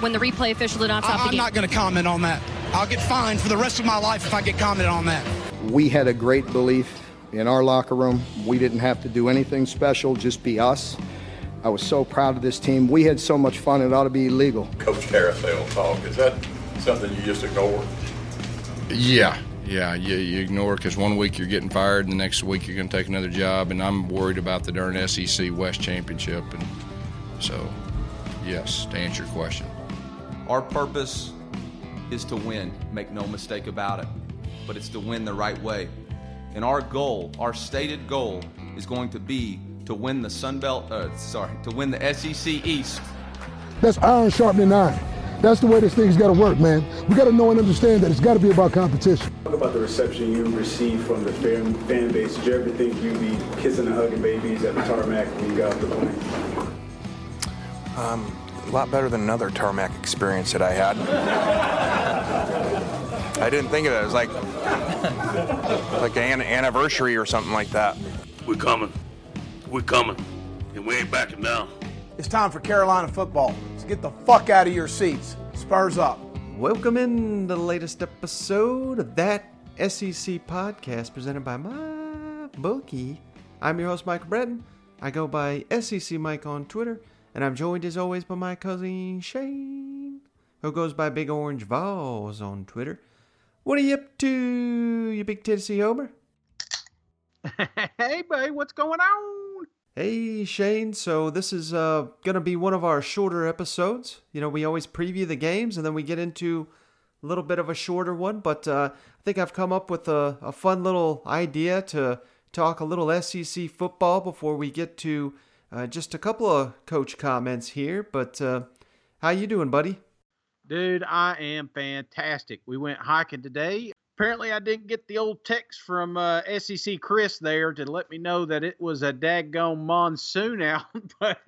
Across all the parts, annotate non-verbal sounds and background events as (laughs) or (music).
when the replay official did not stop I, the game? I'm not going to comment on that. I'll get fined for the rest of my life if I get commented on that. We had a great belief in our locker room. We didn't have to do anything special, just be us. I was so proud of this team. We had so much fun, it ought to be illegal. Coach Carousel talk, is that something you just ignore? Yeah, yeah, you, you ignore because one week you're getting fired, and the next week you're going to take another job, and I'm worried about the darn SEC West Championship, and so, yes, to answer your question. Our purpose is to win, make no mistake about it, but it's to win the right way. And our goal, our stated goal, is going to be to win the Sun Belt, uh, sorry, to win the SEC East. That's iron sharpening iron. That's the way this thing's got to work, man. We got to know and understand that it's got to be about competition. Talk about the reception you received from the fan, fan base. Did you ever think you'd be kissing and hugging babies at the tarmac when you got off the plane? Um, a lot better than another tarmac experience that I had. I didn't think of it. It was like like an anniversary or something like that. We're coming. We're coming. And we ain't backing down. It's time for Carolina football. So get the fuck out of your seats. Spurs up. Welcome in the latest episode of that SEC podcast presented by my bookie. I'm your host, Michael Bratton. I go by SEC Mike on Twitter, and I'm joined as always by my cousin Shane, who goes by Big Orange Vols on Twitter. What are you up to, you big Tennessee homer? hey, buddy, what's going on? Hey, Shane. So this is uh, going to be one of our shorter episodes. You know, we always preview the games and then we get into a little bit of a shorter one. But uh, I think I've come up with a, a fun little idea to talk a little SEC football before we get to uh, just a couple of coach comments here. But uh, how you doing, buddy? Dude, I am fantastic. We went hiking today. Apparently, I didn't get the old text from uh, SEC Chris there to let me know that it was a daggone monsoon (laughs) out, but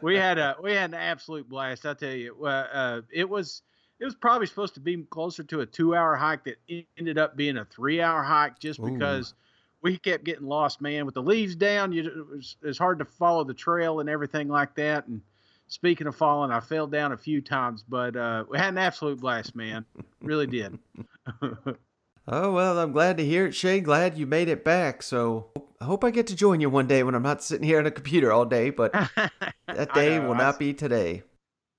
we had a we had an absolute blast. I tell you, uh, uh, it was it was probably supposed to be closer to a two hour hike that ended up being a three hour hike just because Ooh. We kept getting lost, man. With the leaves down, you it was, it was hard to follow the trail and everything like that, and speaking of falling, I fell down a few times, but uh, we had an absolute blast, man. Really did. (laughs) oh well, I'm glad to hear it, Shane. Glad you made it back. So I hope I get to join you one day when I'm not sitting here on a computer all day. But (laughs) that day know, will not be today.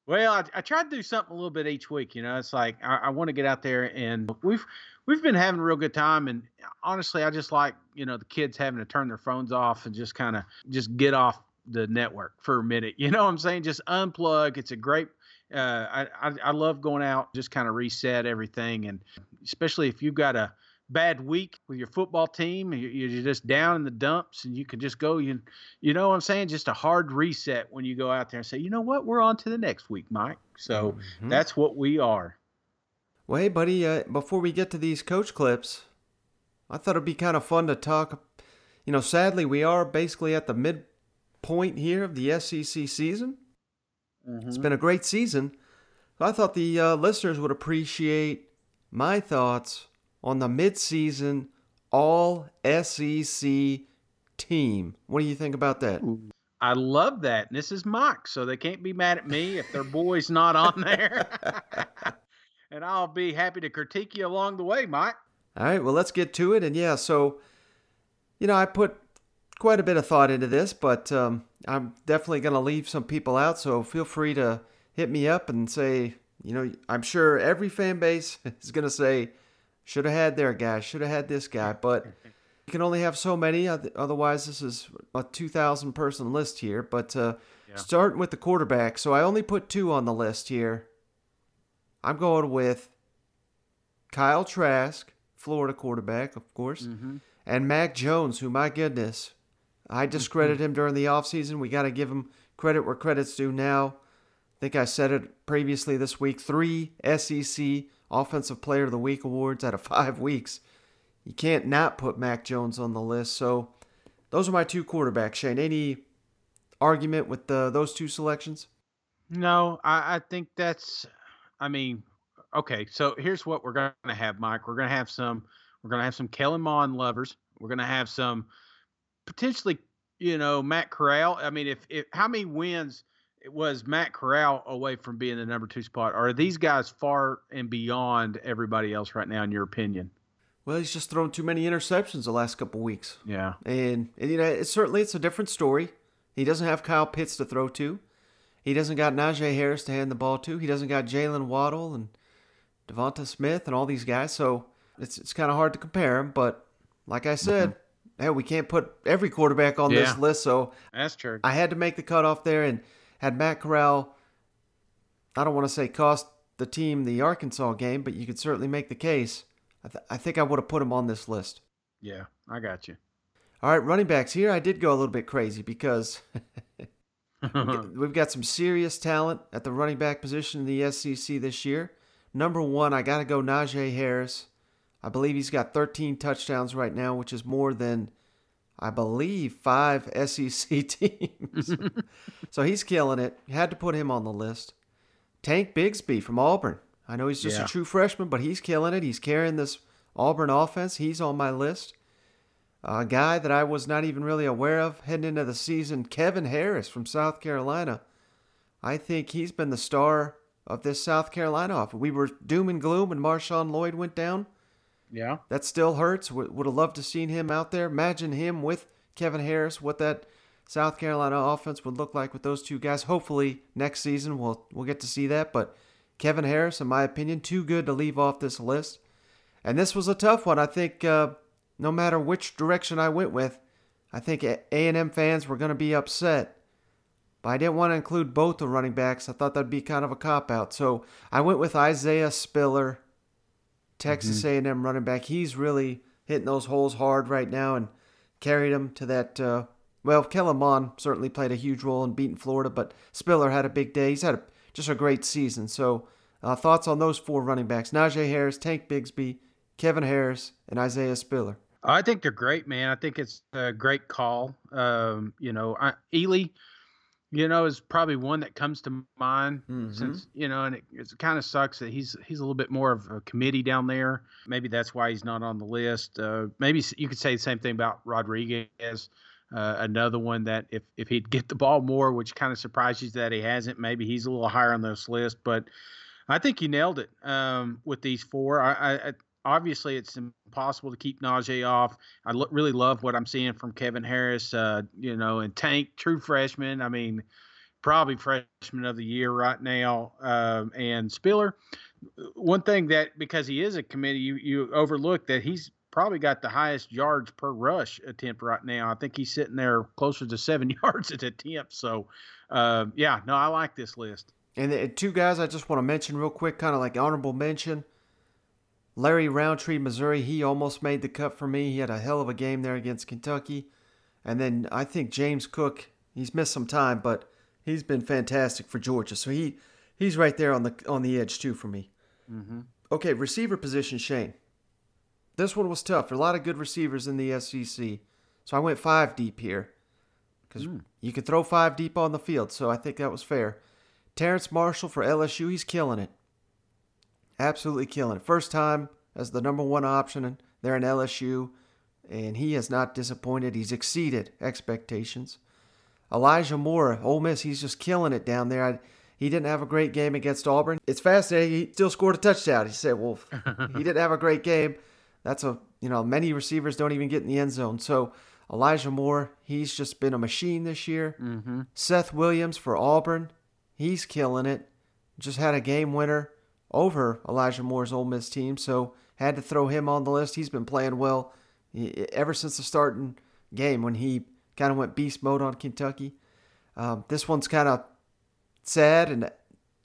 Well, I, I try to do something a little bit each week. You know, it's like I, I want to get out there, and we've we've been having a real good time. And honestly, I just like you know the kids having to turn their phones off and just kind of just get off the network for a minute. (laughs) You know what I'm saying? Just unplug. It's a great. Uh, I, I I love going out, just kind of reset everything, and especially if you've got a bad week with your football team, you're just down in the dumps, and you can just go. You you know what I'm saying? Just a hard reset when you go out there and say, you know what, we're on to the next week, Mike. So mm-hmm. that's what we are. Well, hey, buddy. Uh, before we get to these coach clips, I thought it'd be kind of fun to talk. You know, sadly, we are basically at the mid point here of the SEC season. Mm-hmm. It's been a great season. I thought the uh, listeners would appreciate my thoughts on the midseason all SEC team. What do you think about that? I love that. And this is mock, so they can't be mad at me if their boy's not on there. (laughs) (laughs) and I'll be happy to critique you along the way, Mike. All right, well, let's get to it. And yeah, so, you know, I put quite a bit of thought into this, but um, I'm definitely going to leave some people out. So feel free to hit me up and say, you know, I'm sure every fan base (laughs) is going to say, should have had their guy, should have had this guy, but (laughs) you can only have so many. Otherwise, this is a 2,000 person list here. But uh, yeah. starting with the quarterback, so I only put two on the list here. I'm going with Kyle Trask, Florida quarterback, of course, mm-hmm. and Mac Jones, who, my goodness, I discredited him during the offseason. We got to give him credit where credit's due now. I think I said it previously this week. Three SEC Offensive Player of the Week awards out of (laughs) five weeks. You can't not put Mac Jones on the list. So those are my two quarterbacks. Shane, any argument with the, those two selections? No, I, I think that's. I mean, okay. So here's what we're going to have, Mike. We're going to have some. We're going to have some Kellen Mond lovers. We're going to have some potentially, you know, Matt Corral. I mean, if, if how many wins was Matt Corral away from being the number two spot? Are these guys far and beyond everybody else right now, in your opinion? Well, he's just thrown too many interceptions the last couple weeks. Yeah, and, and you know, it's, certainly it's a different story. He doesn't have Kyle Pitts to throw to. He doesn't got Najee Harris to hand the ball to. He doesn't got Jalen Waddle and Devonta Smith and all these guys. So it's it's kind of hard to compare him. But like I said, mm-hmm. hey, we can't put every quarterback on yeah. this list. So that's true. I had to make the cutoff there and had Matt Corral. I don't want to say cost the team the Arkansas game, but you could certainly make the case. I, th- I think I would have put him on this list. Yeah, I got you. All right, running backs here. I did go a little bit crazy because (laughs) (laughs) we've got some serious talent at the running back position in the SEC this year. Number one, I got to go Najee Harris. I believe he's got 13 touchdowns right now, which is more than, I believe, five SEC (laughs) teams. (laughs) so he's killing it. Had to put him on the list. Tank Bigsby from Auburn. I know he's just yeah. a true freshman, but he's killing it. He's carrying this Auburn offense. He's on my list. A guy that I was not even really aware of heading into the season, Kevin Harris from South Carolina. I think he's been the star of this South Carolina offense. We were doom and gloom when Marshawn Lloyd went down. Yeah. That still hurts. Would, would have loved to seen him out there. Imagine him with Kevin Harris, what that South Carolina offense would look like with those two guys. Hopefully next season we'll we'll get to see that. But Kevin Harris, in my opinion, too good to leave off this list. And this was a tough one. I think uh, no matter which direction I went with, I think A&M fans were going to be upset. But I didn't want to include both the running backs. I thought that'd be kind of a cop out. So I went with Isaiah Spiller, Texas mm-hmm. A&M running back. He's really hitting those holes hard right now and carried him to that. Uh, well, Kellen Mond certainly played a huge role in beating Florida, but Spiller had a big day. He's had a, just a great season. So uh, thoughts on those four running backs: Najee Harris, Tank Bigsby, Kevin Harris, and Isaiah Spiller. I think they're great, man. I think it's a great call. Um, you know, I, Ealy, you know, is probably one that comes to mind mm-hmm. since you know, and it, it kind of sucks that he's he's a little bit more of a committee down there. Maybe that's why he's not on the list. Uh, maybe you could say the same thing about Rodriguez. Uh, another one that if if he'd get the ball more, which kind of surprises that he hasn't, maybe he's a little higher on this list. But I think he nailed it um, with these four. I, I obviously it's impossible to keep Najee off. I lo- really love what I'm seeing from Kevin Harris, uh, you know, and Tank, true freshman. I mean, probably freshman of the year right now. Um, and Spiller, one thing that because he is a committee, you you overlook that he's probably got the highest yards per rush attempt right now. I think he's sitting there closer to seven (laughs) yards at attempt. So, uh, yeah, no, I like this list. And the two guys I just want to mention real quick, kind of like honorable mention. Larry Rountree, Missouri, he almost made the cut for me. He had a hell of a game there against Kentucky. And then I think James Cook, he's missed some time, but he's been fantastic for Georgia. So he he's right there on the on the edge too for me. Mm-hmm. Okay, receiver position, Shane. This one was tough. There are a lot of good receivers in the SEC, so I went five deep here because mm. you can throw five deep on the field. So I think that was fair. Terrace Marshall for LSU, he's killing it absolutely killing it. First time as the number one option and there in LSU, and he has not disappointed. He's exceeded expectations. Elijah Moore, Ole Miss, he's just killing it down there. I, he didn't have a great game against Auburn. It's fascinating. He still scored a touchdown. He said, "Well, (laughs) he didn't have a great game." That's a you know many receivers don't even get in the end zone. So Elijah Moore, he's just been a machine this year. Mm-hmm. Seth Williams for Auburn, he's killing it. Just had a game winner over Elijah Moore's Ole Miss team, so had to throw him on the list. He's been playing well ever since the starting game when he kind of went beast mode on Kentucky. Um, this one's kind of sad, and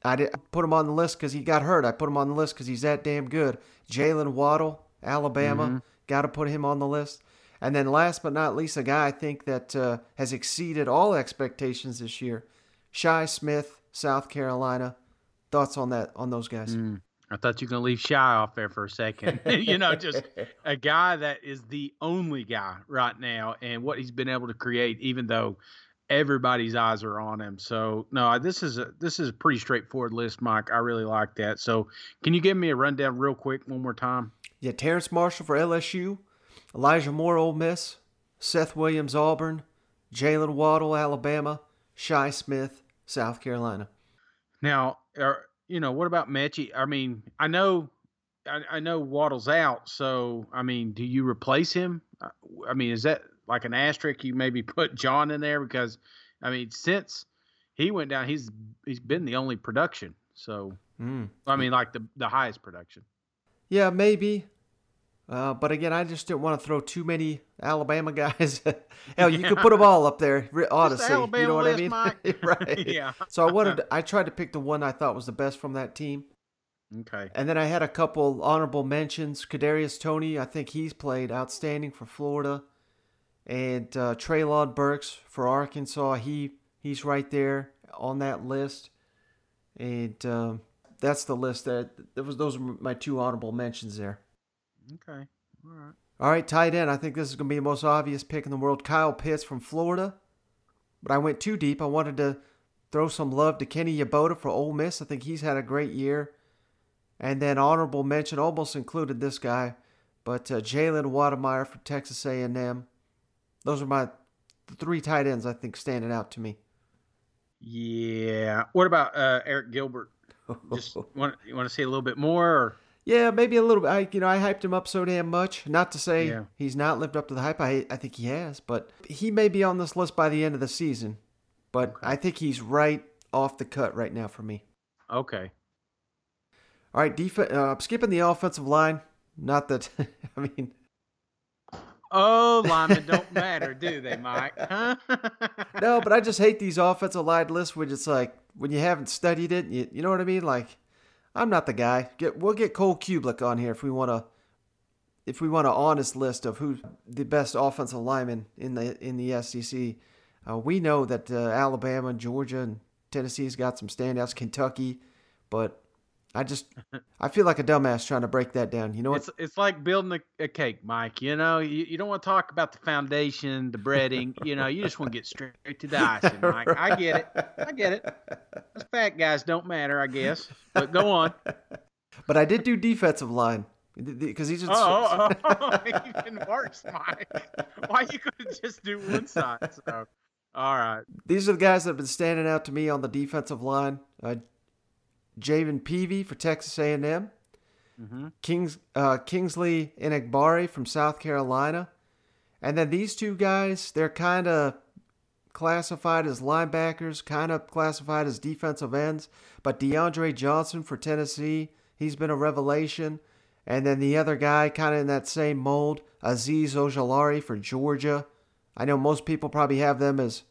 I did put him on the list because he got hurt. I put him on the list because he's that damn good. Jalen Waddle, Alabama, mm-hmm. got to put him on the list. And then last but not least, a guy I think that uh, has exceeded all expectations this year, Shi Smith, South Carolina. Thoughts on that on those guys? Mm, I thought you were gonna leave Shi off there for a second. (laughs) you know, just (laughs) a guy that is the only guy right now, and what he's been able to create, even though everybody's eyes are on him. So no, this is a this is a pretty straightforward list, Mike. I really like that. So can you give me a rundown real quick one more time? Yeah, Terrace Marshall for LSU, Elijah Moore, Ole Miss, Seth Williams, Auburn, Jalen Waddle, Alabama, Shi Smith, South Carolina. Now, are, you know, what about Metchie? I mean, I know, I, I know Waddle's out, so I mean, do you replace him? Uh, I mean, is that like an asterisk? You maybe (laughs) put John in there because, I mean, since he went down, he's he's been the only production. So, mm. I mean, like the the highest production. Yeah, maybe. Uh, but again, I just didn't want to throw too many Alabama guys. (laughs) Hell, you could put them all up there, honestly. The you know what list, I mean? (laughs) Right. (laughs) yeah. So I wanted, I tried to pick the one I thought was the best from that team. Okay. And then I had a couple honorable mentions. Kadarius Toney, I think he's played outstanding for Florida, and uh, Treylon Burks for Arkansas. He he's right there on that list, and um, that's the list. That that was those are my two honorable mentions there. Okay. All right. All right, tight end. I think this is going to be the most obvious pick in the world. Kyle Pitts from Florida. But I went too deep. I wanted to throw some love to Kenny Yeboah for Ole Miss. I think he's had a great year. And then honorable mention almost included this guy, but uh, Jalen Wydermyer from Texas A&M. Those are my three tight ends I think standing out to me. Yeah. What about uh, Arik Gilbert? (laughs) Just want you want to see a little bit more? Or? Yeah, maybe a little bit. I, you know, I hyped him up so damn much. Not to say Yeah. he's not lived up to the hype. I, I think he has, but he may be on this list by the end of the season. But I think he's right off the cut right now for me. Okay. All right, def- uh, skipping the offensive line. Not that (laughs) I mean, Oh, linemen (laughs) don't matter, do they, Mike? Huh? (laughs) no, but I just hate these offensive line lists when it's like when you haven't studied it. You, you know what I mean? Like, I'm not the guy. Get we'll get Cole Cubelic on here if we want to. If we want an honest list of who's the best offensive lineman in the in the SEC, uh, we know that uh, Alabama, Georgia, and Tennessee's got some standouts. Kentucky, but I just (laughs) I feel like a dumbass trying to break that down. You know what? It's it's like building a, a cake, Mike. You know, you, you don't want to talk about the foundation, the breading. you know, you just want to get straight to the (laughs) icing, Mike. I get it. I get it. Those fat guys don't matter, I guess. But go on. (laughs) But I did do defensive line because he's just Oh, oh, oh, even worse, Mike. Why you couldn't just do one side? So, all right. These are the guys that have been standing out to me on the defensive line. Uh, Jayden Peevy for Texas A&M, Mhm. Kings uh, Kingsley Enagbare from South Carolina, and then these two guys they're kind of classified as linebackers, kind of classified as defensive ends. But DeAndre Johnson for Tennessee, he's been a revelation. And then the other guy, kind of in that same mold, Azeez Ojulari for Georgia. I know most people probably have them as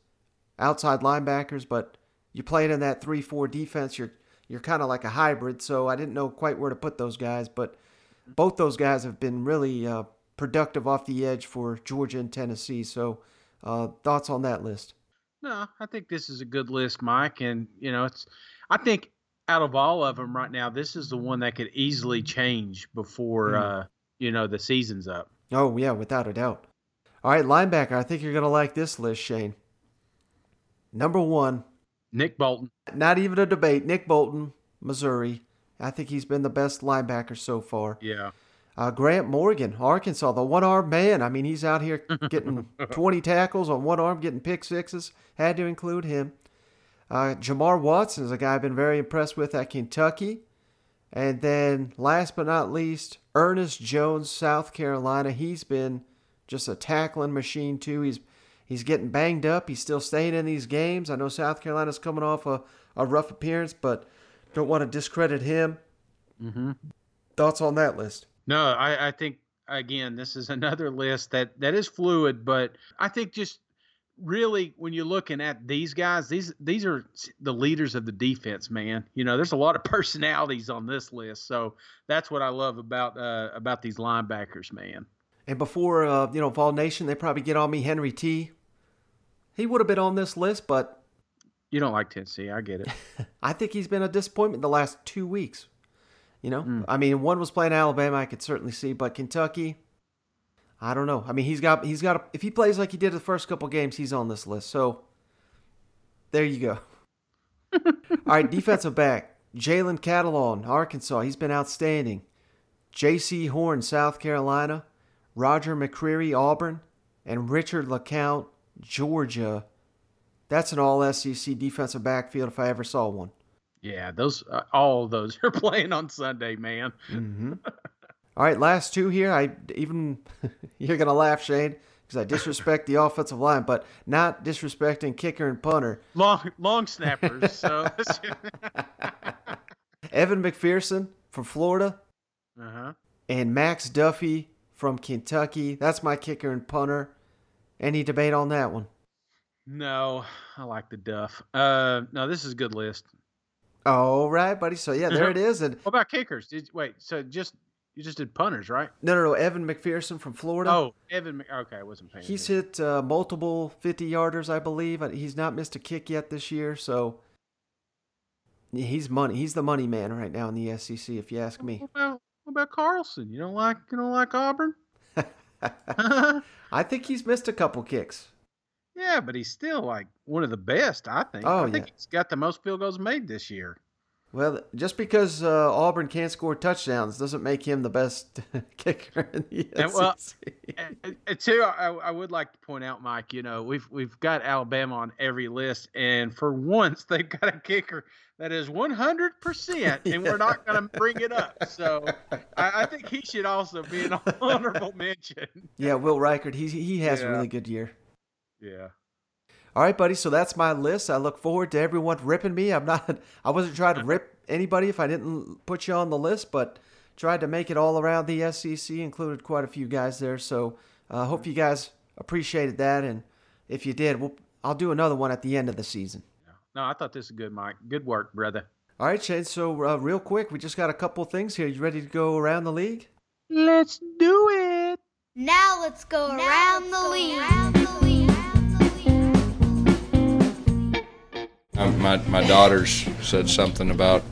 outside linebackers, but you played in that three-four defense. You're you're kind of like a hybrid. So I didn't know quite where to put those guys, but both those guys have been really uh, productive off the edge for Georgia and Tennessee. So uh, thoughts on that list? No, I think this is a good list, Mike. And, you know, it's, I think out of all of them right now, this is the one that could easily change before, Mm. uh, you know, the season's up. Oh yeah, without a doubt. All right, linebacker. I think you're gonna like this list, Shane. Number one, Nick Bolton. Not even a debate. Nick Bolton, Missouri. I think he's been the best linebacker so far. Yeah. Uh, Grant Morgan, Arkansas, the one armed man. I mean, he's out here (laughs) getting 20 tackles on one arm, getting pick sixes. Had to include him. Uh, Jamar Watson is a guy I've been very impressed with at Kentucky. And then, last but not least, Ernest Jones, South Carolina. He's been just a tackling machine too. He's he's getting banged up. He's still staying in these games. I know South Carolina's coming off a, a rough appearance, but don't want to discredit him. Mm-hmm. Thoughts on that list? No, I, I think again this is (laughs) another list that that is fluid, but I think just really when you're looking at these guys, these these are the leaders of the defense, man. You know, there's a lot of (laughs) personalities on this list, so that's what I love about uh, about these linebackers, man. And before uh, you know Vol Nation, they probably get on me Henry T. He would have been on this list, but you don't like Tennessee. I get it. (laughs) I think he's been a disappointment the last two weeks. You know, I mean, one was playing Alabama, I could certainly see, but Kentucky, I don't know. I mean, he's got he's got a, if he plays like he did the first couple games, he's on this list. So there you go. (laughs) All right, defensive back Jalen Catalon, Arkansas. He's been outstanding. Jaycee Horn, South Carolina. Roger McCreary, Auburn, and Richard LeCounte, Georgia. That's an all SEC defensive backfield if I ever saw one. Yeah, those uh, all of those (laughs) are playing on Sunday, man. Mm-hmm. (laughs) all right, last two here. I even (laughs) you're gonna laugh, Shane, because I disrespect the offensive line, but not disrespecting kicker and punter. Long long snappers. so Evan McPherson from Florida, uh-huh. and Max Duffy from Kentucky. That's my kicker and punter. Any debate on that one? No, I like the Duff. Uh, no, this is a good list. All right, buddy. So yeah, there it is. And what about kickers? Did wait? So just you just did punters, right? No, no, no. Evan McPherson from Florida. Oh, Evan. Okay, I wasn't paying. He's hit uh, multiple fifty yarders, I believe. He's not missed a kick yet this year, so he's money. He's the money man right now in the SEC, if you ask me. What about, Carlson? You don't like you don't like Auburn? (laughs) I think he's missed a couple kicks. Yeah, but he's still like one of the best, I think. Oh, I think yeah. he's got the most field goals made this year. Well, just because uh, Auburn can't score touchdowns doesn't make him the best (laughs) kicker in the And, SEC. well, and, too, I, I would like to point out, Mike. You know, we've we've got Alabama on every list, and for once, (laughs) they've got a kicker that is one hundred percent, and we're not going (laughs) to bring it up. So, I, I think he should also be an honorable mention. yeah, Will Reichard, he he has a really good year. Yeah. All right, buddy. So that's my list. I look forward to everyone ripping me. I'm not. (laughs) I wasn't trying to rip anybody if I didn't put you on the list, but tried to make it all around the SEC. Included quite a few guys there. So I uh, hope you guys appreciated that, and if you did, we'll, I'll do another one at the end of the season. No, I thought this was good, Mike. Good work, brother. All right, Shane. So uh, real quick, we just got a couple things here. You ready to go around the league? Let's do it. Now let's go around the league. My my daughters said something about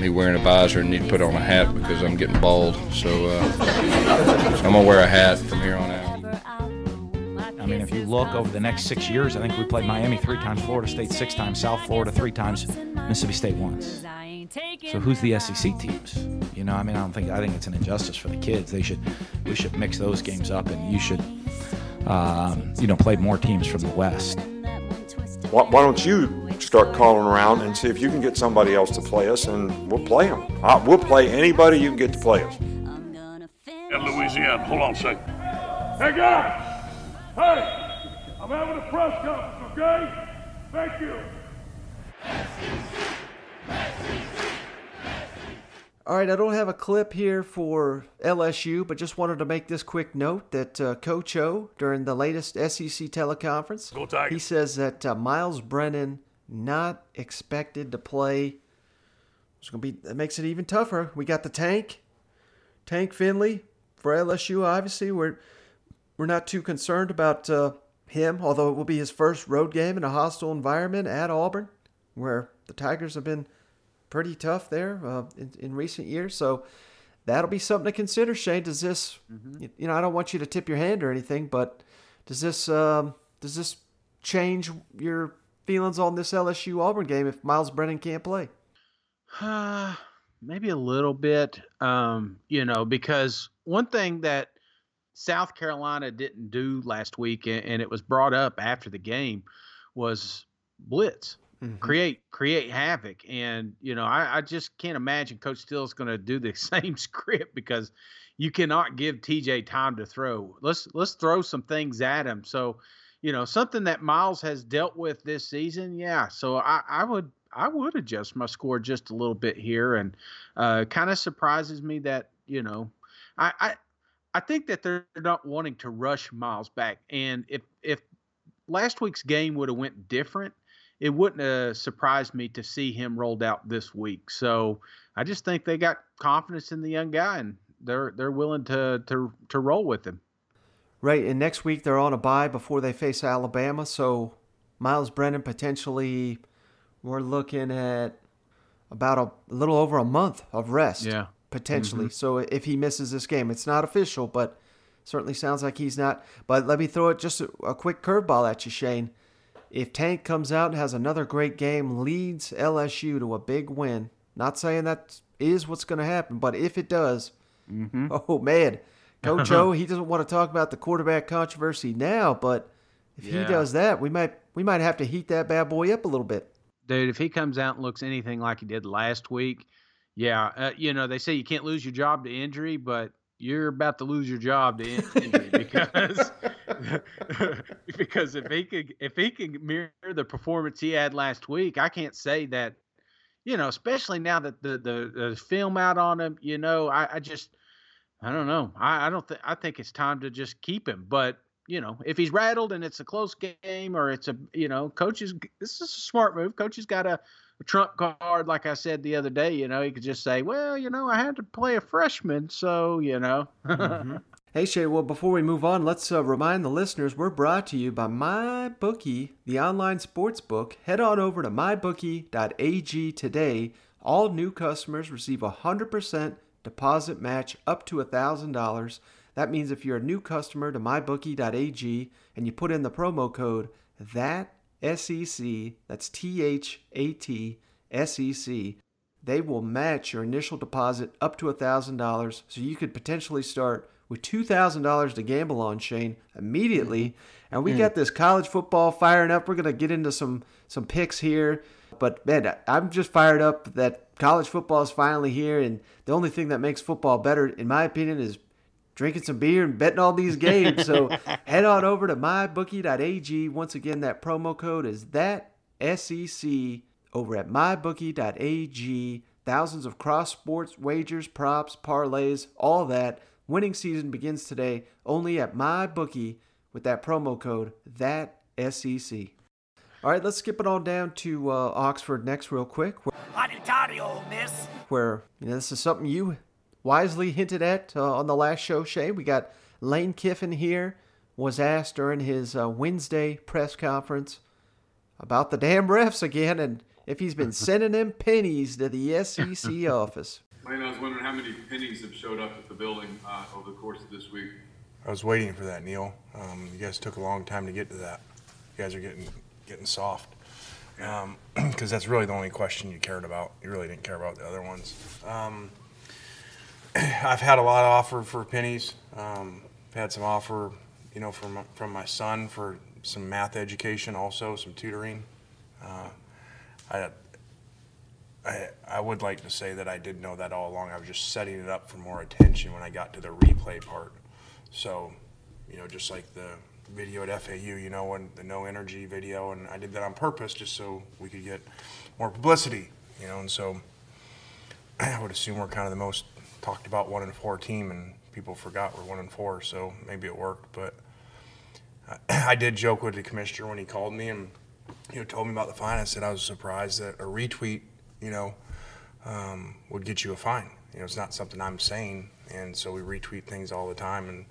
me wearing a visor and need to put on a hat because I'm getting bald. So, uh, so I'm gonna wear a hat from here on out. I mean, if you look over the next six years, I think we played Miami three times, Florida State six times, South Florida three times, Mississippi State once. So who's the SEC teams? You know, I mean, I don't think I think it's an injustice for the kids. They should we should mix those games up, and you should um, you know play more teams from the West. Why, why don't you start calling around and see if you can get somebody else to play us, and we'll play them. Uh, we'll play anybody you can get to play us. At Louisiana. Hold on a second. Hey, guys! Hey! I'm having a press conference, okay? Thank you. All right, I don't have a clip here for LSU, but just wanted to make this quick note that uh, Coach O, during the latest SEC teleconference, he says that uh, Myles Brennan not expected to play. It's gonna be that makes it even tougher. We got the tank, Tank Finley for LSU. Obviously, we're we're not too concerned about uh, him, although it will be his first road game in a hostile environment at Auburn, where the Tigers have been pretty tough there uh, in, in recent years. So that'll be something to consider. Shane, does this? You, you know, I don't want you to tip your hand or anything, but does this um, does this change your feelings on this LSU Auburn game if Myles Brennan can't play? Uh, (sighs) maybe a little bit. Um, you know, because one thing that South Carolina didn't do last week, and, and it was brought up after the game, was blitz. Create create havoc, and you know I, I just can't imagine Coach Steele's going to do the (laughs) same script because you cannot give TJ time to throw. Let's let's throw some things at him. So, you know something that Myles has dealt with this season. Yeah, so I, I would I would adjust my score just a little bit here, and uh, kind of surprises me that you know, I, I I think that they're not wanting to rush Myles back, and if if last week's game would have went different, it wouldn't have surprised me to see him rolled out this week. So I just think they got confidence in the young guy, and they're they're willing to to to roll with him. Right, and next week they're on a bye before they face Alabama, so Myles Brennan potentially we're looking at about a, a little over a month of rest. Yeah. Potentially. Mhm. So if he misses this game, it's not official, but certainly sounds like he's not. But let me throw it just a, a quick curveball at you, Shane. If Tank comes out and has another great game, leads LSU to a big win, not saying that is what's going to happen, but if it does, oh man, Coach O, he doesn't want to talk about the quarterback controversy now, but if Yeah. he does that, we might we might have to heat that bad boy up a little bit. dude, if he comes out and looks anything like he did last week, yeah, uh, you know they say you can't lose your job to injury, but you're about to lose your job to in- injury (laughs) because (laughs) because if he could if he could mirror the performance he had last week, I can't say that. You know, especially now that the the, the film out on him, you know, I, I just I don't know. I, I don't think I think it's time to just keep him. But you know, if he's rattled and it's a close game or it's a you know, coaches this is a smart move. Coach has got a, a trump card, like I said the other day. You know, he could just say, well, you know, I had to play a freshman, so you know. (laughs) Hey Shay, well before we move on, let's uh, remind the listeners we're brought to you by MyBookie, the online sports book. Head on over to mybookie.ag today. All new customers receive a 100% deposit match up to $1,000. That means if you're a new customer to mybookie.ag and you put in the promo code that SEC, that's T H A T S E C, they will match your initial deposit up to $1,000 so you could potentially start with $2,000 to gamble on Shane immediately. And we Mm. got this college football firing up. We're going to get into some some picks here. But man, I'm just fired up that college football is finally here and the only thing that makes football better in my opinion is drinking some beer and betting all these games. So (laughs) head on over to mybookie.ag. Once again, that promo code is that SEC over at mybookie.ag. Thousands of cross sports wagers, props, parlays, all that. Winning season begins today only at mybookie with that promo code that SEC. All right, let's skip it on down to uh, Oxford next, real quick. Hotty toddy, Ole Miss. where you know, this is something you wisely hinted at uh, on the last show, Shay. We got Lane Kiffin here was asked during his uh, Wednesday press conference about the damn refs again and if he's been (laughs) sending them pennies to the SEC (laughs) office. Lane, I was wondering how many pennies have showed up at the building uh, over the course of this week. I was waiting for that, Neil. Um, you guys took a long time to get to that. You guys are getting getting soft. (clears throat) Because that's really the only question you cared about. You really didn't care about the other ones. Um, (clears throat) I've had a lot of offer for pennies. Um, had some offer, you know, from from my son for some math education, also some tutoring. Uh, I, I I would like to say that I did know that all along. I was just setting it up for more attention when I got to the replay part. So, you know, just like the video at FAU, you know, when the no energy video, and I did that on purpose just so we could get more publicity, you know, and so (clears throat) I would assume we're kind of the most talked about one in four team, and people forgot we're one in four, so maybe it worked, but (clears throat) I did joke with the commissioner when he called me and you know told me about the fine. I said I was surprised that a retweet, you know, um, would get you a fine. You know, it's not something I'm saying, and so we retweet things all the time, and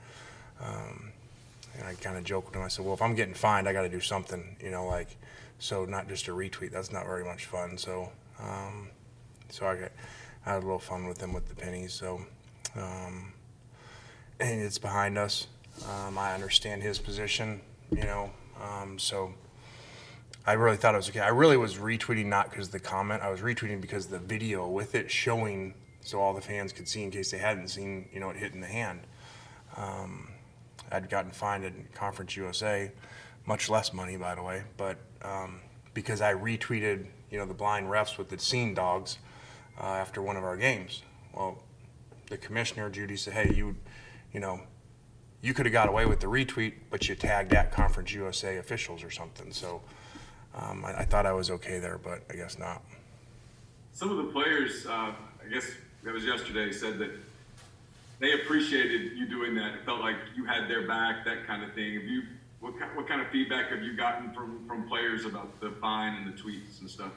um, and I kind of joked with him. I said, well, if I'm getting fined, I got to do something, you know, like so not just a retweet. That's not very much fun. So um, so I got I had a little fun with him with the pennies. So um, and it's behind us. Um, I understand his position, you know. Um, so I really thought it was okay. I really was retweeting not because of the comment. I was retweeting because the video with it showing, so all the fans could see in case they hadn't seen, you know, it hitting the hand. Um, I'd gotten fined at Conference USA, much less money, by the way, but um, because I retweeted, you know, the blind refs with the scene dogs uh, after one of our games. Well, the commissioner, Judy, said, hey, you, you know, you could have got away with the retweet, but you tagged at Conference USA officials or something. So um, I, I thought I was okay there, but I guess not. Some of the players, uh, I guess that was yesterday, said that they appreciated you doing that. It felt like you had their back, that kind of thing. Have you, what, ki- what kind of feedback have you gotten from, from players about the fine and the tweets and stuff?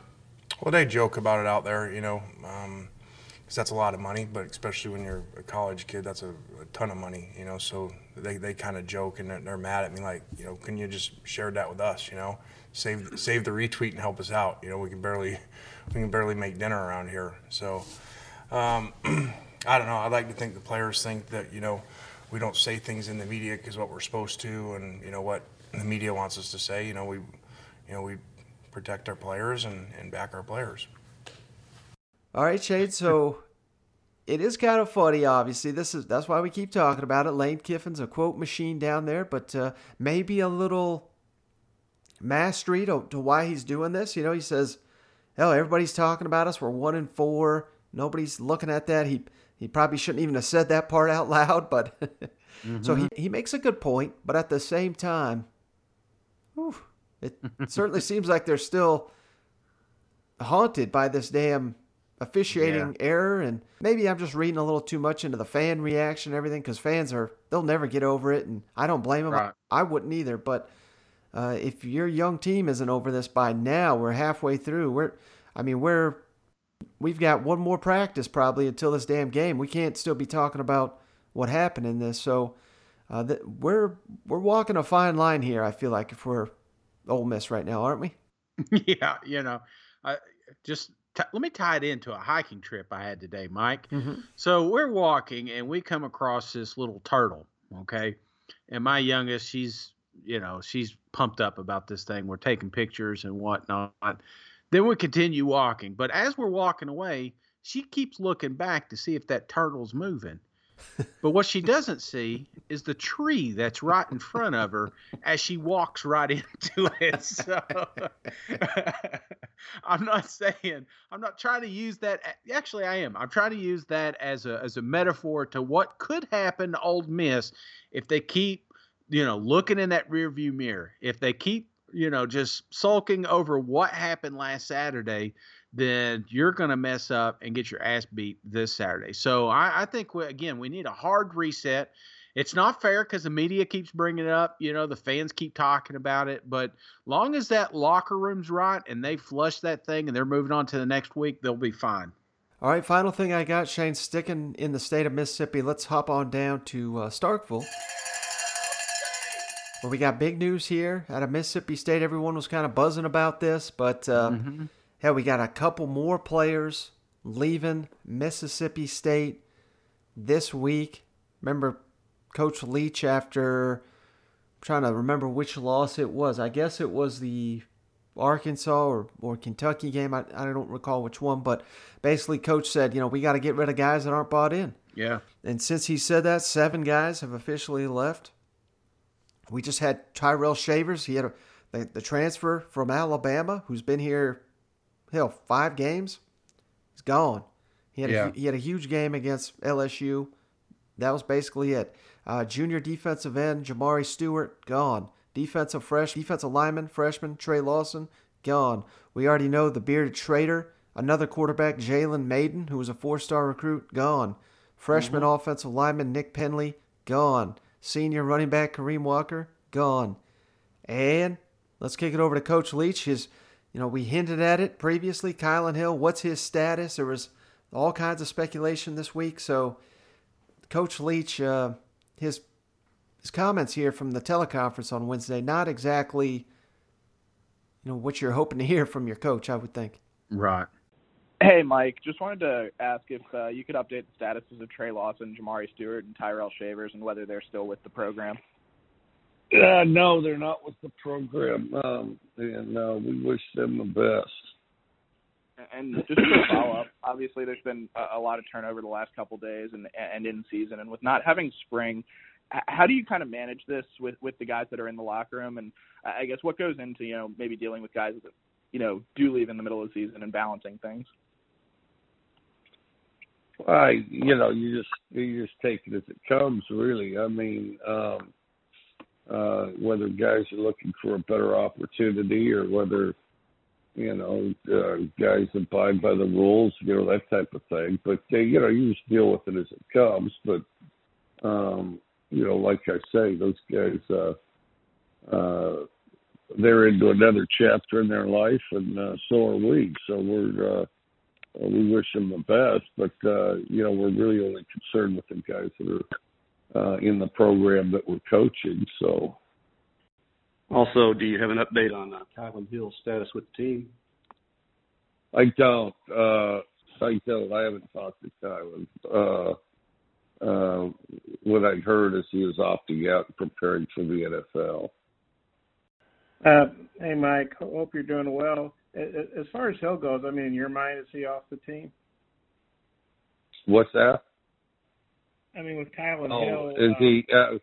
Well, they joke about it out there, you know, because that's a lot of money, but especially when you're a college kid, that's a, a ton of money, you know. So they, they kind of joke and they're, they're mad at me, like, you know, can you just share that with us, you know, save save the retweet and help us out, you know. We can barely we can barely make dinner around here, so um, (clears throat) I don't know. I like to think the players think that you know we don't say things in the media because what we're supposed to, and you know what the media wants us to say. You know we, you know we protect our players and, and back our players. All right, Shade. So it is kind of funny. Obviously, this is that's why we keep talking about it. Lane Kiffin's a quote machine down there, but uh, maybe a little mastery to, to why he's doing this. You know, he says, "Hell, everybody's talking about us. We're one and four. Nobody's looking at that." He he probably shouldn't even have said that part out (laughs) loud, but mm-hmm. (laughs) so he he makes a good point. But at the same time, whew, it (laughs) certainly seems like they're still haunted by this damn officiating yeah. error and maybe i'm just reading a little too much into the fan reaction and everything because fans are they'll never get over it and i don't blame them right. I, I, wouldn't either but uh, if your young team isn't over this by now we're halfway through we're i mean we're we've got one more practice probably until this damn game we can't still be talking about what happened in this so uh, th- we're we're walking a fine line here i feel like if we're Ole Miss right now aren't we (laughs) yeah you know I, just t- let me tie it into a hiking trip I had today, Mike. Mm-hmm. So we're walking and we come across this little turtle. Okay. And my youngest, she's, you know, she's pumped up about this thing. We're taking pictures and whatnot. Then we continue walking. But as we're walking away, she keeps looking back to see if that turtle's moving but what she doesn't see is the tree that's right in front of her as she walks right (laughs) into it. So (laughs) I'm not saying I'm not trying to use that. Actually, I am. I'm trying to use that as a as a metaphor to what could happen to Ole Miss if they keep you know looking in that rearview mirror. If they keep you know just sulking over what happened last Saturday then you're going to mess up and get your ass beat this Saturday. So I, I think, we, again, we need a hard reset. It's not fair because the media keeps bringing it up. You know, the fans keep talking about it. But long as that locker room's right and they flush that thing and they're moving on to the next week, they'll be fine. All right, final thing I got, Shane, sticking in the state of Mississippi. Let's hop on down to uh, Starkville. Well, we got big news here out of Mississippi State. Everyone was kind of buzzing about this, but uh, mm-hmm. Hell, we got a couple more players leaving Mississippi State this week. Remember Coach Leach after I'm trying to remember which loss it was. I guess it was the Arkansas or, or Kentucky game. I, I don't recall which one, but basically Coach said, you know, we got to get rid of guys that aren't bought in. Yeah. And since he said that, seven guys have officially left. We just had Tyrell Shavers. He had a, the, the transfer from Alabama, who's been here hell, five games, he's gone. He had yeah. a, he had a huge game against LSU. That was basically it. Uh, junior defensive end Jamari Stewart gone. Defensive fresh defensive lineman freshman Trey Lawson gone. We already know the bearded traitor. Another quarterback Jalen Mayden, who was a four-star recruit, gone. Freshman mm-hmm. offensive lineman Nick Penley gone. Senior running back Kareem Walker gone. And let's kick it over to Coach Leach. His you know, we hinted at it previously. Kylan Hill, what's his status? There was all kinds of speculation this week. So, Coach Leach, uh, his his comments here from the teleconference on Wednesday, not exactly, you know, what you're hoping to hear from your coach. I would think. Right. Hey, Mike. Just wanted to ask if uh, you could update the statuses of Trey Lawson, Jamari Stewart, and Tyrell Shavers, and whether they're still with the program. Uh, no, they're not with the program, um, and uh, we wish them the best. And just to follow up, obviously there's been a, a lot of turnover the last couple of days and and in season, and with not having spring, how do you kind of manage this with with the guys that are in the locker room? And I guess what goes into you know maybe dealing with guys that you know do leave in the middle of the season and balancing things. I, you know, you just you just take it as it comes. Really, I mean. um uh, whether guys are looking for a better opportunity or whether you know uh, guys abide by the rules, you know that type of thing. But uh, you know you just deal with it as it comes. But um, you know, like I say, those guys uh, uh, they're into another chapter in their life, and uh, so are we. So we're uh, we wish them the best, but uh, you know we're really only concerned with the guys that are uh, in the program that we're coaching. So, also, do you have an update on uh, Kylan Hill's status with the team? I don't. Uh, I don't. I haven't talked to Kylan. Uh, uh, what I heard is he was opting out and preparing for the NFL. Uh, hey, Mike. Hope you're doing well. As far as Hill goes, I mean, in your mind, is he off the team? What's that? I mean, with Kylan oh, Hill. Is uh, he? Uh,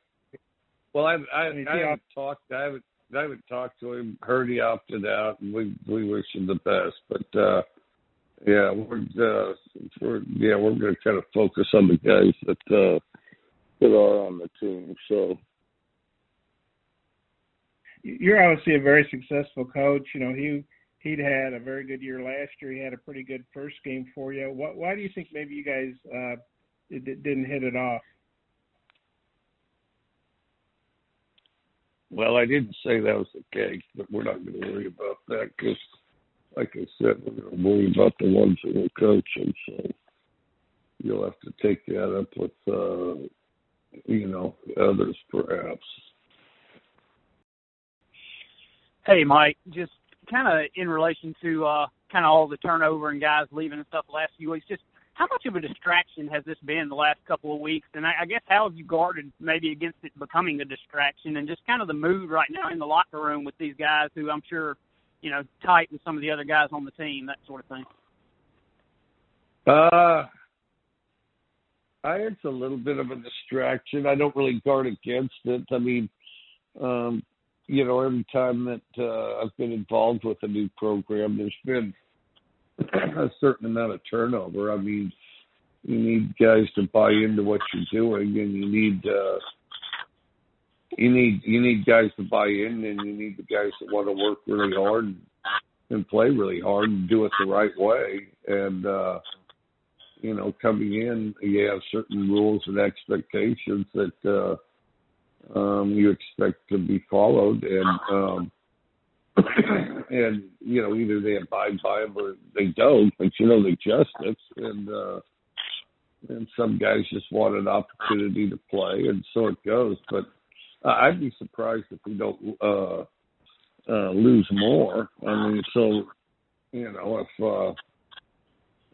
well, I've, I, I, I haven't talked. I haven't. I haven't talked to him. Heard he opted out, and we we wish him the best. But uh, yeah, we're uh, we're yeah we're going to kind of focus on the guys that uh, that are on the team. So you're obviously a very successful coach. You know he he'd had a very good year last year. He had a pretty good first game for you. What, why do you think maybe you guys uh, didn't hit it off? Well, I didn't say that was the case, but we're not going to worry about that because, like I said, we're going to worry about the ones that we're coaching. So you'll have to take that up with, uh, you know, others perhaps. Hey, Mike, just kind of in relation to uh, kind of all the turnover and guys leaving and stuff the last few weeks, just how much of a distraction has this been the last couple of weeks? And I, I guess how have you guarded maybe against it becoming a distraction and just kind of the mood right now in the locker room with these guys who I'm sure, you know, tight with some of the other guys on the team, that sort of thing? Uh, I, it's a little bit of a distraction. I don't really guard against it. I mean, um, you know, every time that uh, I've been involved with a new program, there's been a certain amount of turnover. I mean, you need guys to buy into what you're doing, and you need uh, you need you need guys to buy in, and you need the guys that want to work really hard and, play really hard and do it the right way. And uh, you know, coming in, you have certain rules and expectations that uh, um, you expect to be followed, and um, (coughs) and you know either they abide by them or they don't. But you know they just it, and uh, and some guys just want an opportunity to play, and so it goes. But uh, I'd be surprised if we don't uh, uh, lose more. I mean, so you know if. Uh,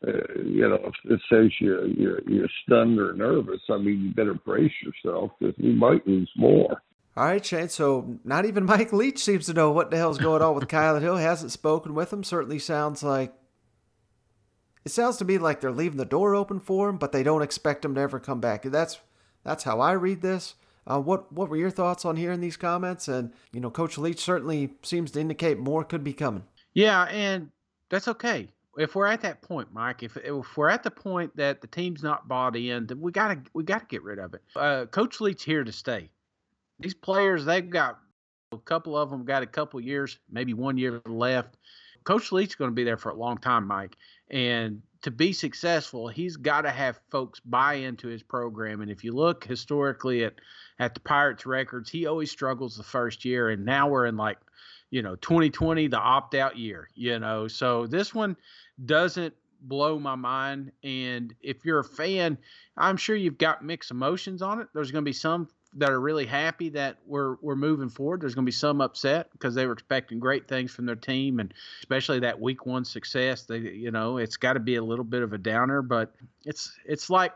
uh, you know, if it says you're, you're you're stunned or nervous, I mean, you better brace yourself because we might lose more. All right, Shane. So not even (laughs) Mike Leach seems to know what the hell's going on with Kylin Hill. Hasn't spoken with him. Certainly sounds like it sounds to me like they're leaving the door open for him, but they don't expect him to ever come back. That's that's how I read this. Uh, what what were your thoughts on hearing these comments? And you know, Coach Leach certainly seems to indicate more could be coming. Yeah, and that's okay if we're at that point, Mike, if if we're at the point that the team's not bought in, then we gotta we gotta get rid of it. Uh, Coach Leach here to stay. These players, they've got a couple of them got a couple years, maybe one year left. Coach Leach's going to be there for a long time, Mike, and to be successful, he's got to have folks buy into his program. And if you look historically at at the Pirates records, he always struggles the first year, and now we're in like you know 2020 the opt out year you know so this one doesn't blow my mind. And if you're a fan, I'm sure you've got mixed emotions on it. There's going to be some that are really happy that we're we're moving forward. There's going to be some upset because they were expecting great things from their team, and especially that week one success. They, you know, it's got to be a little bit of a downer, but it's it's like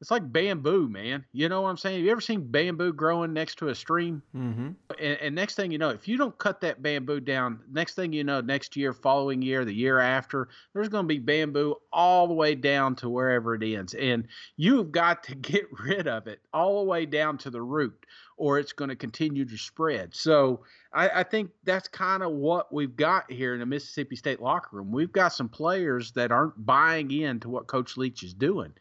it's like bamboo, man. You know what I'm saying? Have you ever seen bamboo growing next to a stream? Mm-hmm. And, and, next thing you know, if you don't cut that bamboo down, next thing you know, next year, following year, the year after, there's going to be bamboo all the way down to wherever it ends. And you've got to (laughs) get rid of it all the way down to the root, or it's going to continue to spread. So I, I think that's kind of what we've got here in the Mississippi State locker room. We've got some players that aren't buying into what Coach Leach is doing.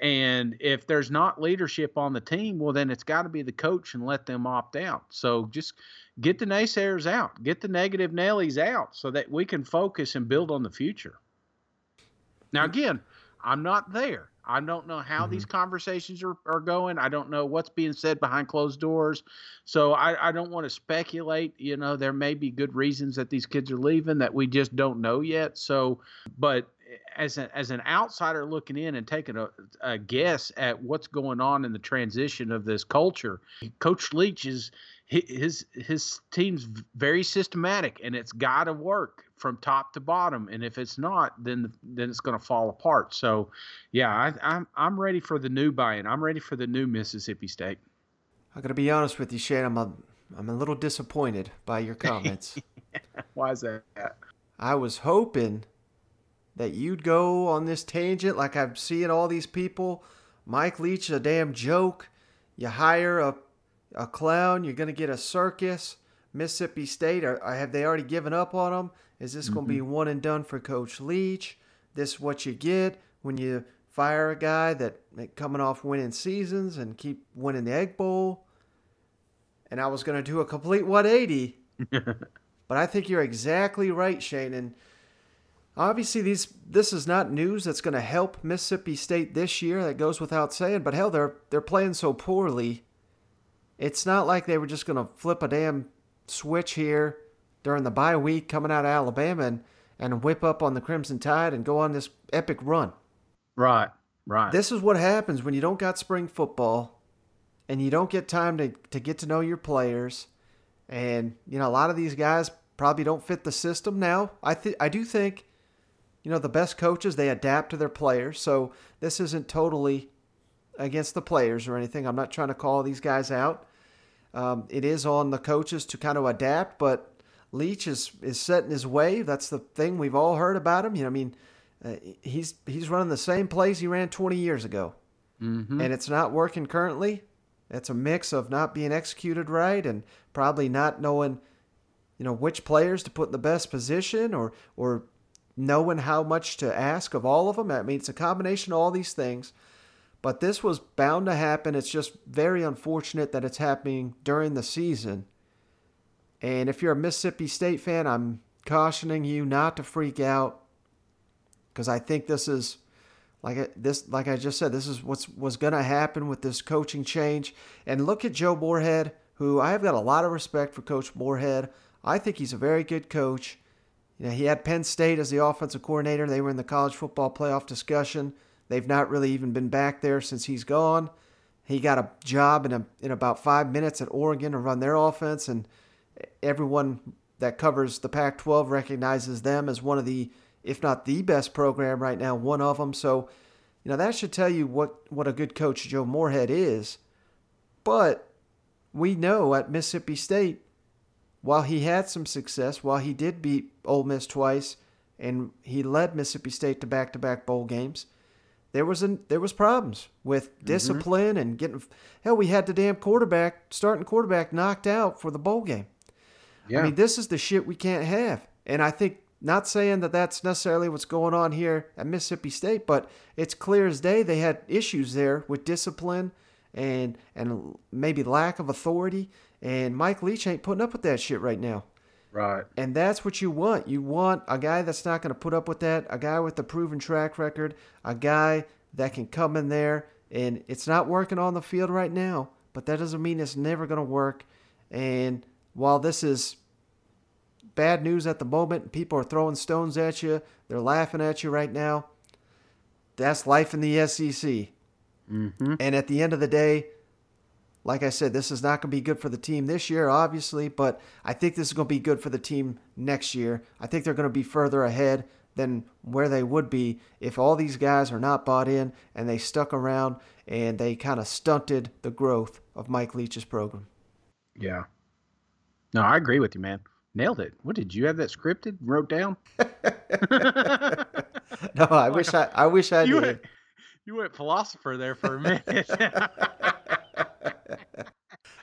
And if there's not leadership on the team, well, then it's got to be the coach and let them opt out. So just get the naysayers out, get the negative Nellies out so that we can focus and build on the future. Now, again, I'm not there. I don't know how mm-hmm. these conversations are, are going. I don't know what's being said behind closed doors. So I, I don't want to speculate. You know, there may be good reasons that these kids are leaving that we just don't know yet. So, but as a, as an outsider looking in and taking a, a, guess at what's going on in the transition of this culture, Coach Leach is his his team's very systematic and it's got to work from top to bottom. And if it's not, then then it's going to fall apart. So, yeah, I, I'm I'm ready for the new buy-in. I'm ready for the new Mississippi State. I got to be honest with you, Shane. I'm a I'm a little disappointed by your comments. (laughs) Why is that? I was hoping that you'd go on this tangent like I'm seeing all these people. Mike Leach a damn joke. You hire a, a clown, you're going to get a circus. Mississippi State? Or, have they already given up on them? Is this mm-hmm. going to be one and done for Coach Leach? This is what you get when you fire a guy that coming off winning seasons and keep winning the Egg Bowl. And I was going to do a complete 180, (laughs) but I think you're exactly right, Shane. And obviously, these this is not news that's going to help Mississippi State this year. That goes without saying. But hell, they're they're playing so poorly. It's not like they were just going to flip a damn switch here during the bye week coming out of Alabama and, and whip up on the Crimson Tide and go on this epic run. Right, right. This is what happens when you don't got spring football and you don't get time to, to get to know your players. And, you know, a lot of these guys probably don't fit the system now. I th- I do think, you know, the best coaches, they adapt to their players. So this isn't totally against the players or anything. I'm not trying to call these guys out. Um, it is on the coaches to kind of adapt, but Leach is, is set in his way. That's the thing we've all heard about him. You know, I mean, uh, he's he's running the same plays he ran 20 years ago, mm-hmm. and it's not working currently. It's a mix of not being executed right and probably not knowing, you know, which players to put in the best position or or knowing how much to ask of all of them. I mean, it's a combination of all these things. But this was bound to happen. It's just very unfortunate that it's happening during the season. And if you're a Mississippi State fan, I'm cautioning you not to freak out because I think this is like this like I just said this is what's was going to happen with this coaching change. And look at Joe Moorhead, who I have got a lot of respect for Coach Moorhead. I think he's a very good coach. You know, he had Penn State as the offensive coordinator. They were in the college football playoff discussion. They've not really even been back there since he's gone. He got a job in a, in about five minutes at Oregon to run their offense, and everyone that covers the Pac-12 recognizes them as one of the, if not the best program right now, one of them. So, you know that should tell you what what a good coach Joe Moorhead is. But we know at Mississippi State, while he had some success, while he did beat Ole Miss twice, and he led Mississippi State to back-to-back bowl games there was an there was problems with mm-hmm. discipline mm-hmm. and getting hell we had the damn quarterback starting quarterback knocked out for the bowl game yeah. i mean this is the shit we can't have and i think not saying that that's necessarily what's going on here at mississippi state but it's clear as day they had issues there with discipline and and maybe lack of authority and mike leach ain't putting up with that shit right now Right. And that's what you want. You want a guy that's not going to put up with that, a guy with a proven track record, a guy that can come in there and it's not working on the field right now, but that doesn't mean it's never going to work. And while this is bad news at the moment, people are throwing stones at you, they're laughing at you right now. That's life in the SEC. Mm-hmm. And at the end of the day, like I said, this is not going to be good for the team this year, obviously, but I think this is going to be good for the team next year. I think they're going to be further ahead than where they would be if all these guys are not bought in and they stuck around and they kind of stunted the growth of Mike Leach's program. Yeah. No, I agree with you, man. Nailed it. What did you have that scripted? Wrote down? (laughs) (laughs) no, I wish I I wish I you did. Went, you went philosopher there for a minute. (laughs)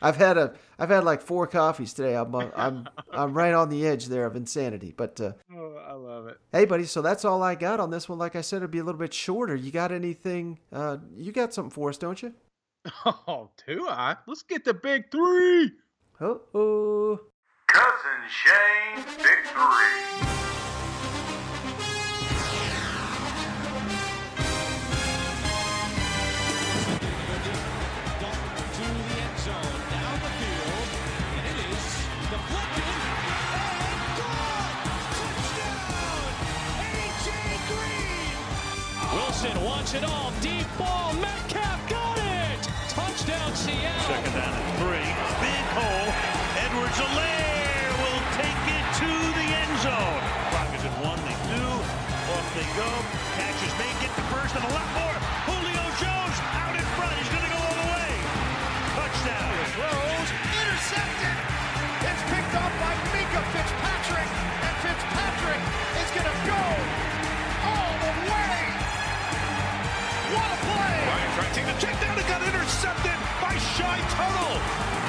I've had a I've had like four coffees today. I'm uh, I'm (laughs) I'm right on the edge there of insanity. But uh, oh, I love it. Hey, buddy. So that's all I got on this one. Like I said, it'd be a little bit shorter. You got anything? Uh, you got something for us, don't you? (laughs) Oh, do I? Let's get the big three. Oh. Cousin Shane's big three. Down and three. Big hole. Edwards-Helaire will take it to the end zone. Clock is at one. They do. Off they go. Catches may get the first and a lot more. Ryan trying to take the check down and got intercepted by Shy Tuttle.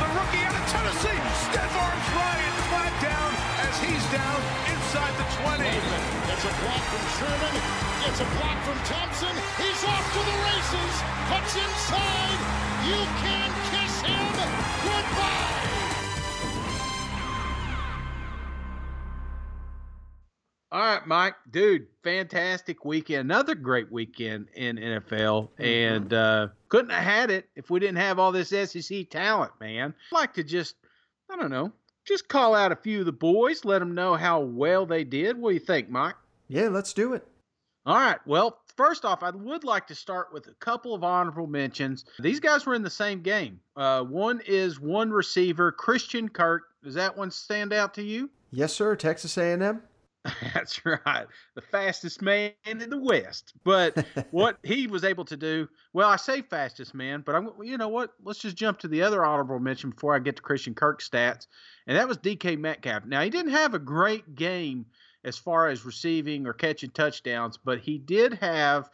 The rookie out of Tennessee. Stiff arms Ryan flat down as he's down inside the 20. It's a block from Sherman. It's a block from Thompson. He's off to the races. Cuts inside. You can kiss him goodbye. All right, Mike, dude, fantastic weekend. Another great weekend in NFL, and uh, couldn't have had it if we didn't have all this SEC talent, man. I'd like to just, I don't know, just call out a few of the boys, let them know how well they did. What do you think, Mike? Yeah, let's do it. All right. Well, first off, I would like to start with a couple of honorable mentions. These guys were in the same game. Uh, one is one receiver, Christian Kirk. Does that one stand out to you? Yes, sir. Texas A&M. (laughs) That's right. The fastest man in the West. But what (laughs) he was able to do, well, I say fastest man, but I'm you know what? Let's just jump to the other honorable mention before I get to Christian Kirk stats. And that was DK Metcalf. Now, he didn't have a great game as far as receiving or catching touchdowns, but he did have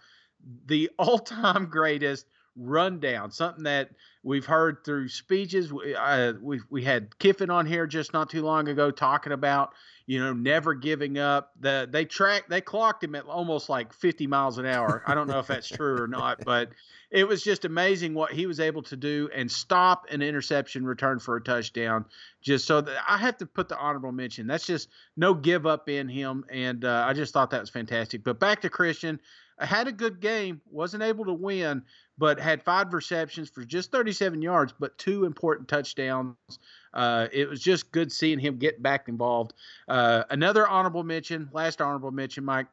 the (laughs) all-time greatest rundown, something that we've heard through speeches. We, uh, we we had Kiffin on here just not too long ago talking about you know never giving up. The they tracked they clocked him at almost like 50 miles an hour. I don't know if that's true or not, but it was just amazing what he was able to do and stop an interception return for a touchdown. Just so that I have to put the honorable mention. That's just no give up in him, and uh, I just thought that was fantastic. But back to Christian. I had a good game, wasn't able to win, but had five receptions for just 37 yards, but two important touchdowns. Uh, it was just good seeing him get back involved. Uh, another honorable mention, last honorable mention, Mike.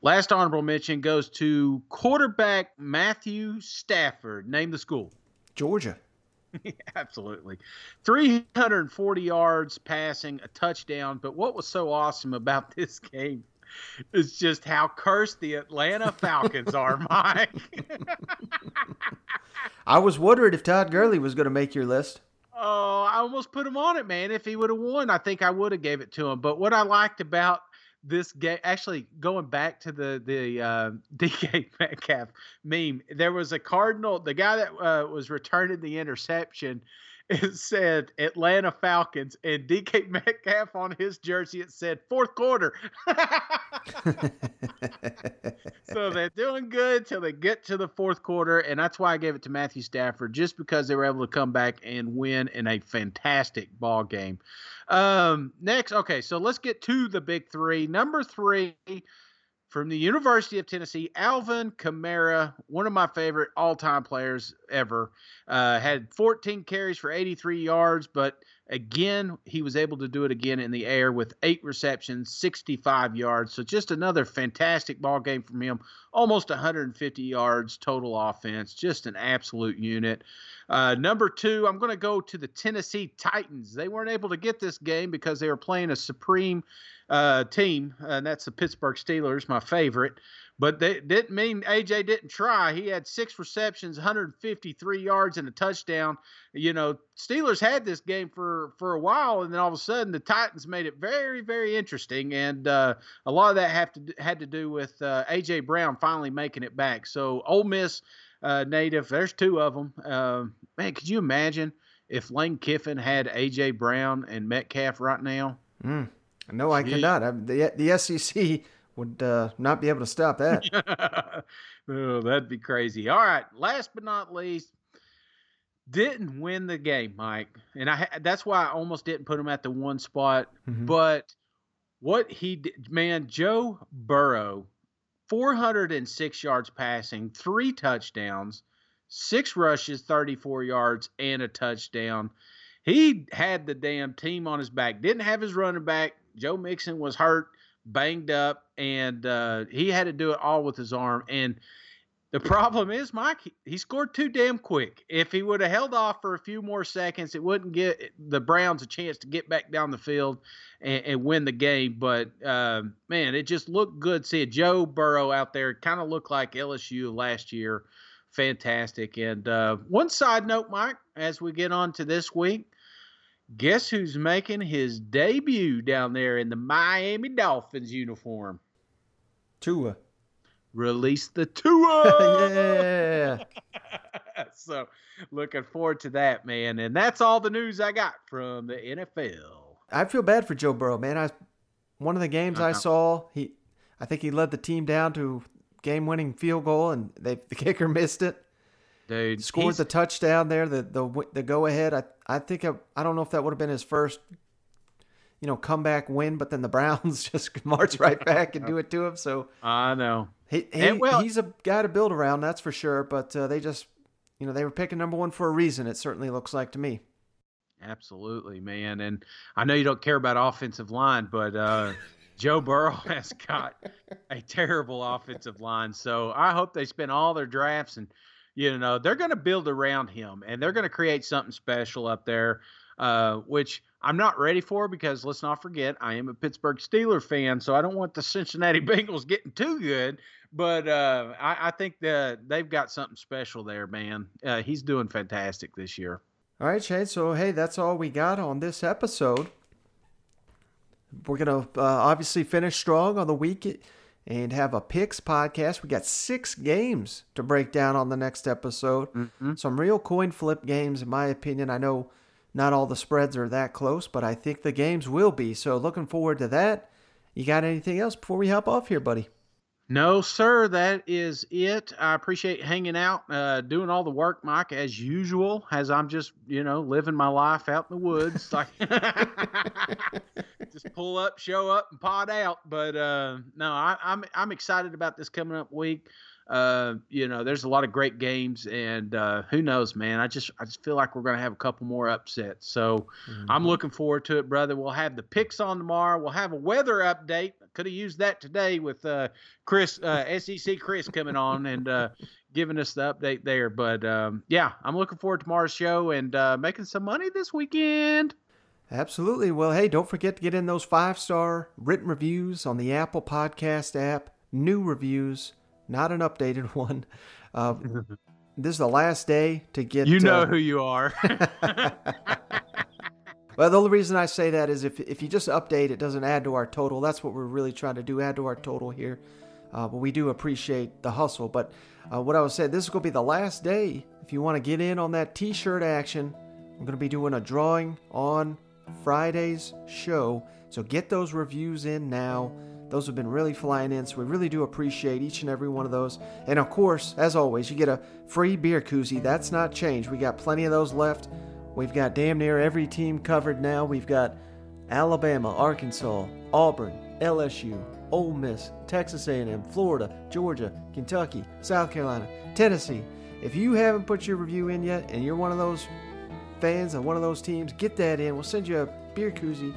Last honorable mention goes to quarterback Matthew Stafford. Name the school. Georgia. (laughs) Absolutely. 340 yards passing, a touchdown. But what was so awesome about (laughs) this game is just how cursed the Atlanta Falcons are, (laughs) Mike. I was wondering if Todd Gurley was going to make your list. Oh, I almost put him on it, man. If he would have won, I think I would have gave it to him. But what I liked about this game, actually going back to the the uh, (laughs) DK Metcalf meme, there was a Cardinal, the guy that uh, was returning the interception. It said Atlanta Falcons, and DK Metcalf on his jersey it said fourth quarter. so (laughs) they're doing good till they get to the fourth quarter, and that's why I gave it to Matthew Stafford, just because they were able to come back and win in a fantastic ball game. Um, next, okay, so let's get to the big three. Number three from the University of Tennessee, Alvin Kamara, one of my favorite all-time players ever, uh, had 14 carries for 83 yards, but again, he was able to do it again in the air with eight receptions, 65 yards. So just another fantastic ball game from him. Almost 150 yards total offense. Just an absolute unit. Uh, number two, I'm going to go to the Tennessee Titans. They weren't able to get this game because they were playing a supreme uh, team, and that's the Pittsburgh Steelers, my favorite. But that didn't mean AJ didn't try. He had six receptions, 153 yards, and a touchdown. You know, Steelers had this game for for a while, and then all of a sudden the Titans made it very, very interesting. And uh, a lot of that have to had to do with uh, AJ Brown finally making it back. So Ole Miss uh, native, there's two of them. Uh, man, could you imagine if Lane Kiffin had AJ Brown and Metcalf right now? Mm. No, I cannot. I, the the SEC would uh, not be able to stop (laughs) that. oh, that'd be crazy. All right, last but not least, didn't win the game, Mike, and I that's why I almost didn't put him at the one spot. Mm-hmm. But what he did, man, Joe Burrow, 406 yards passing, three touchdowns, six rushes, 34 yards, and a touchdown. He had the damn team on his back. Didn't have his running back. Joe Mixon was hurt, banged up, and uh, he had to do it all with his arm. And the problem is, Mike, he, scored too damn quick. If he would have held off for a few more seconds, it wouldn't get the Browns a chance to get back down the field and, and win the game. But uh, man, it just looked good seeing Joe Burrow out there. Kind of looked like LSU last year. Fantastic. And uh, one side note, Mike, as we get on to this week, guess who's making his debut down there in the Miami Dolphins uniform? Tua. Release the Tua. (laughs) yeah. (laughs) so looking forward to that, man. And that's all the news I got from the NFL. I feel bad for Joe Burrow, man. I one of the games I Uh-huh. saw, he, I think he led the team down to game-winning field goal, and they (laughs) the kicker missed it. Dude, Scored the touchdown there, the the the go ahead. I I think I, I don't know if that would have been his first, you know, comeback win, but then the Browns (laughs) just march right back and do it to him. So I know. he, he well, he's a guy to build around, that's for sure. But uh, they just, you know, they were picking number one for a reason. It certainly looks like to me. Absolutely, man. And I know you don't care about offensive line, but uh, (laughs) Joe Burrow has got a terrible offensive line. So I hope they spend all their drafts and, you know, they're going to build around him and they're going to create something special up there, uh, which I'm not ready for because let's not forget, I am a Pittsburgh Steeler fan. So I don't want the Cincinnati (laughs) Bengals getting too good. But uh, I, I think that they've got something special there, man. Uh, he's doing fantastic this year. All right, Shane. So, hey, that's all we got on this episode. We're going to uh, obviously finish strong on the week and have a picks podcast. We got six games to break down on the next episode. Some real coin flip games, in my opinion. I know not all the spreads are that close, but I think the games will be. So, looking forward to that. You got anything else before we hop off here, buddy? No, sir, that is it. I appreciate hanging out, uh, doing all the work, Mike, as usual, as I'm just, you know, living my life out in the woods. Like, (laughs) just pull up, show up, and pod out. But uh, no, I, I'm I'm excited about this coming up week. Uh, you know, there's a lot of great games, and uh, who knows, man? I just I just feel like we're gonna have a couple more upsets. So I'm looking forward to it, brother. We'll have the picks on tomorrow. We'll have a weather update. Could have used that today with uh, Chris, uh, SEC Chris coming on and uh, giving us the update there. But um, yeah, I'm looking forward to tomorrow's show and uh, making some money this weekend. Absolutely. Well, hey, don't forget to get in those five star written reviews on the Apple Podcast app. New reviews, not an updated (laughs) one. Uh, (laughs) this is the last day to get. You know uh, who you are. (laughs) Well, the only reason I say that is if if you just update, it doesn't add to our total. That's what we're really trying to do, add to our total here. Uh, but we do appreciate the hustle. But uh, what I was saying, this is going to be the last day. If you want to get in on that T-shirt action, we're going to be doing a drawing on Friday's show. So get those reviews in now. Those have been really flying in, so we really do appreciate each and every one of those. And of course, as always, you get a free beer koozie. That's not changed. We got plenty of those left. We've got damn near every team covered now. We've got Alabama, Arkansas, Auburn, LSU, Ole Miss, Texas A&M, Florida, Georgia, Kentucky, South Carolina, Tennessee. If you haven't put your review in yet and you're one of those fans of one of those teams, get that in. We'll send you a beer koozie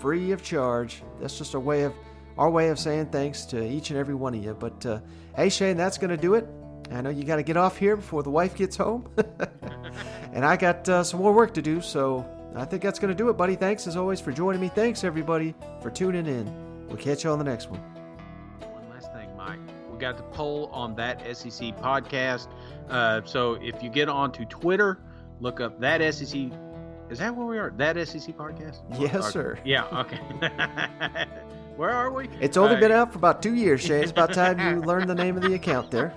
free of charge. That's just a way of our way of saying thanks to each and every one of you. But uh, hey, Shane, that's going to do it. I know you got to get off here before the wife gets home. (laughs) and I got uh, some more work to do, so I think that's going to do it, buddy. Thanks as always for joining me. Thanks, everybody, for tuning in. We'll catch you on the next one. One last thing, Mike. We got the poll on that SEC podcast. Uh, so if you get onto Twitter, look up that SEC. Is that where we are? That SEC podcast? Yes, sir. Yeah. Okay. (laughs) where are we? It's only Uh, been out for about two years, Shay. It's about time you (laughs) learned the name of the account there.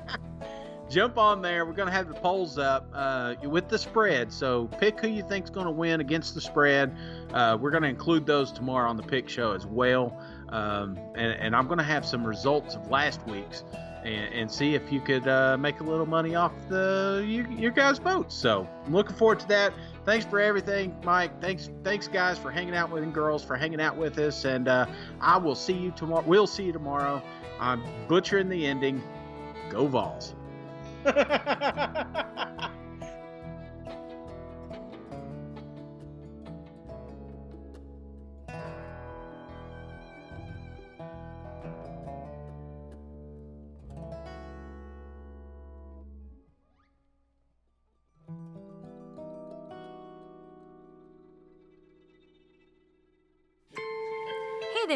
jump on there. We're going to have the polls up uh, with the spread. So pick who you think's going to win against the spread. Uh, we're going to include those tomorrow on the pick show as well. Um, and, and I'm going to have some results of last week's and, and see if you could uh, make a little money off the you, your guys' votes. So I'm looking forward to that. Thanks for everything, Mike. Thanks, thanks guys for hanging out with and girls for hanging out with us. And uh, I will see you tomorrow. We'll see you tomorrow. I'm butchering the ending. Go Vols. (laughs)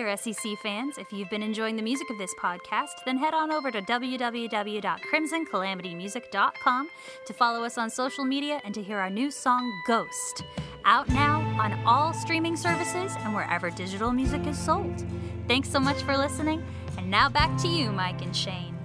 Hey there, SEC fans. If you've been enjoying the music of this podcast, then head on over to www.crimsoncalamitymusic.com to follow us on social media and to hear our new song, Ghost. Out now on all streaming services and wherever digital music is sold. Thanks so much for listening, and now back to you, Mike and Shane.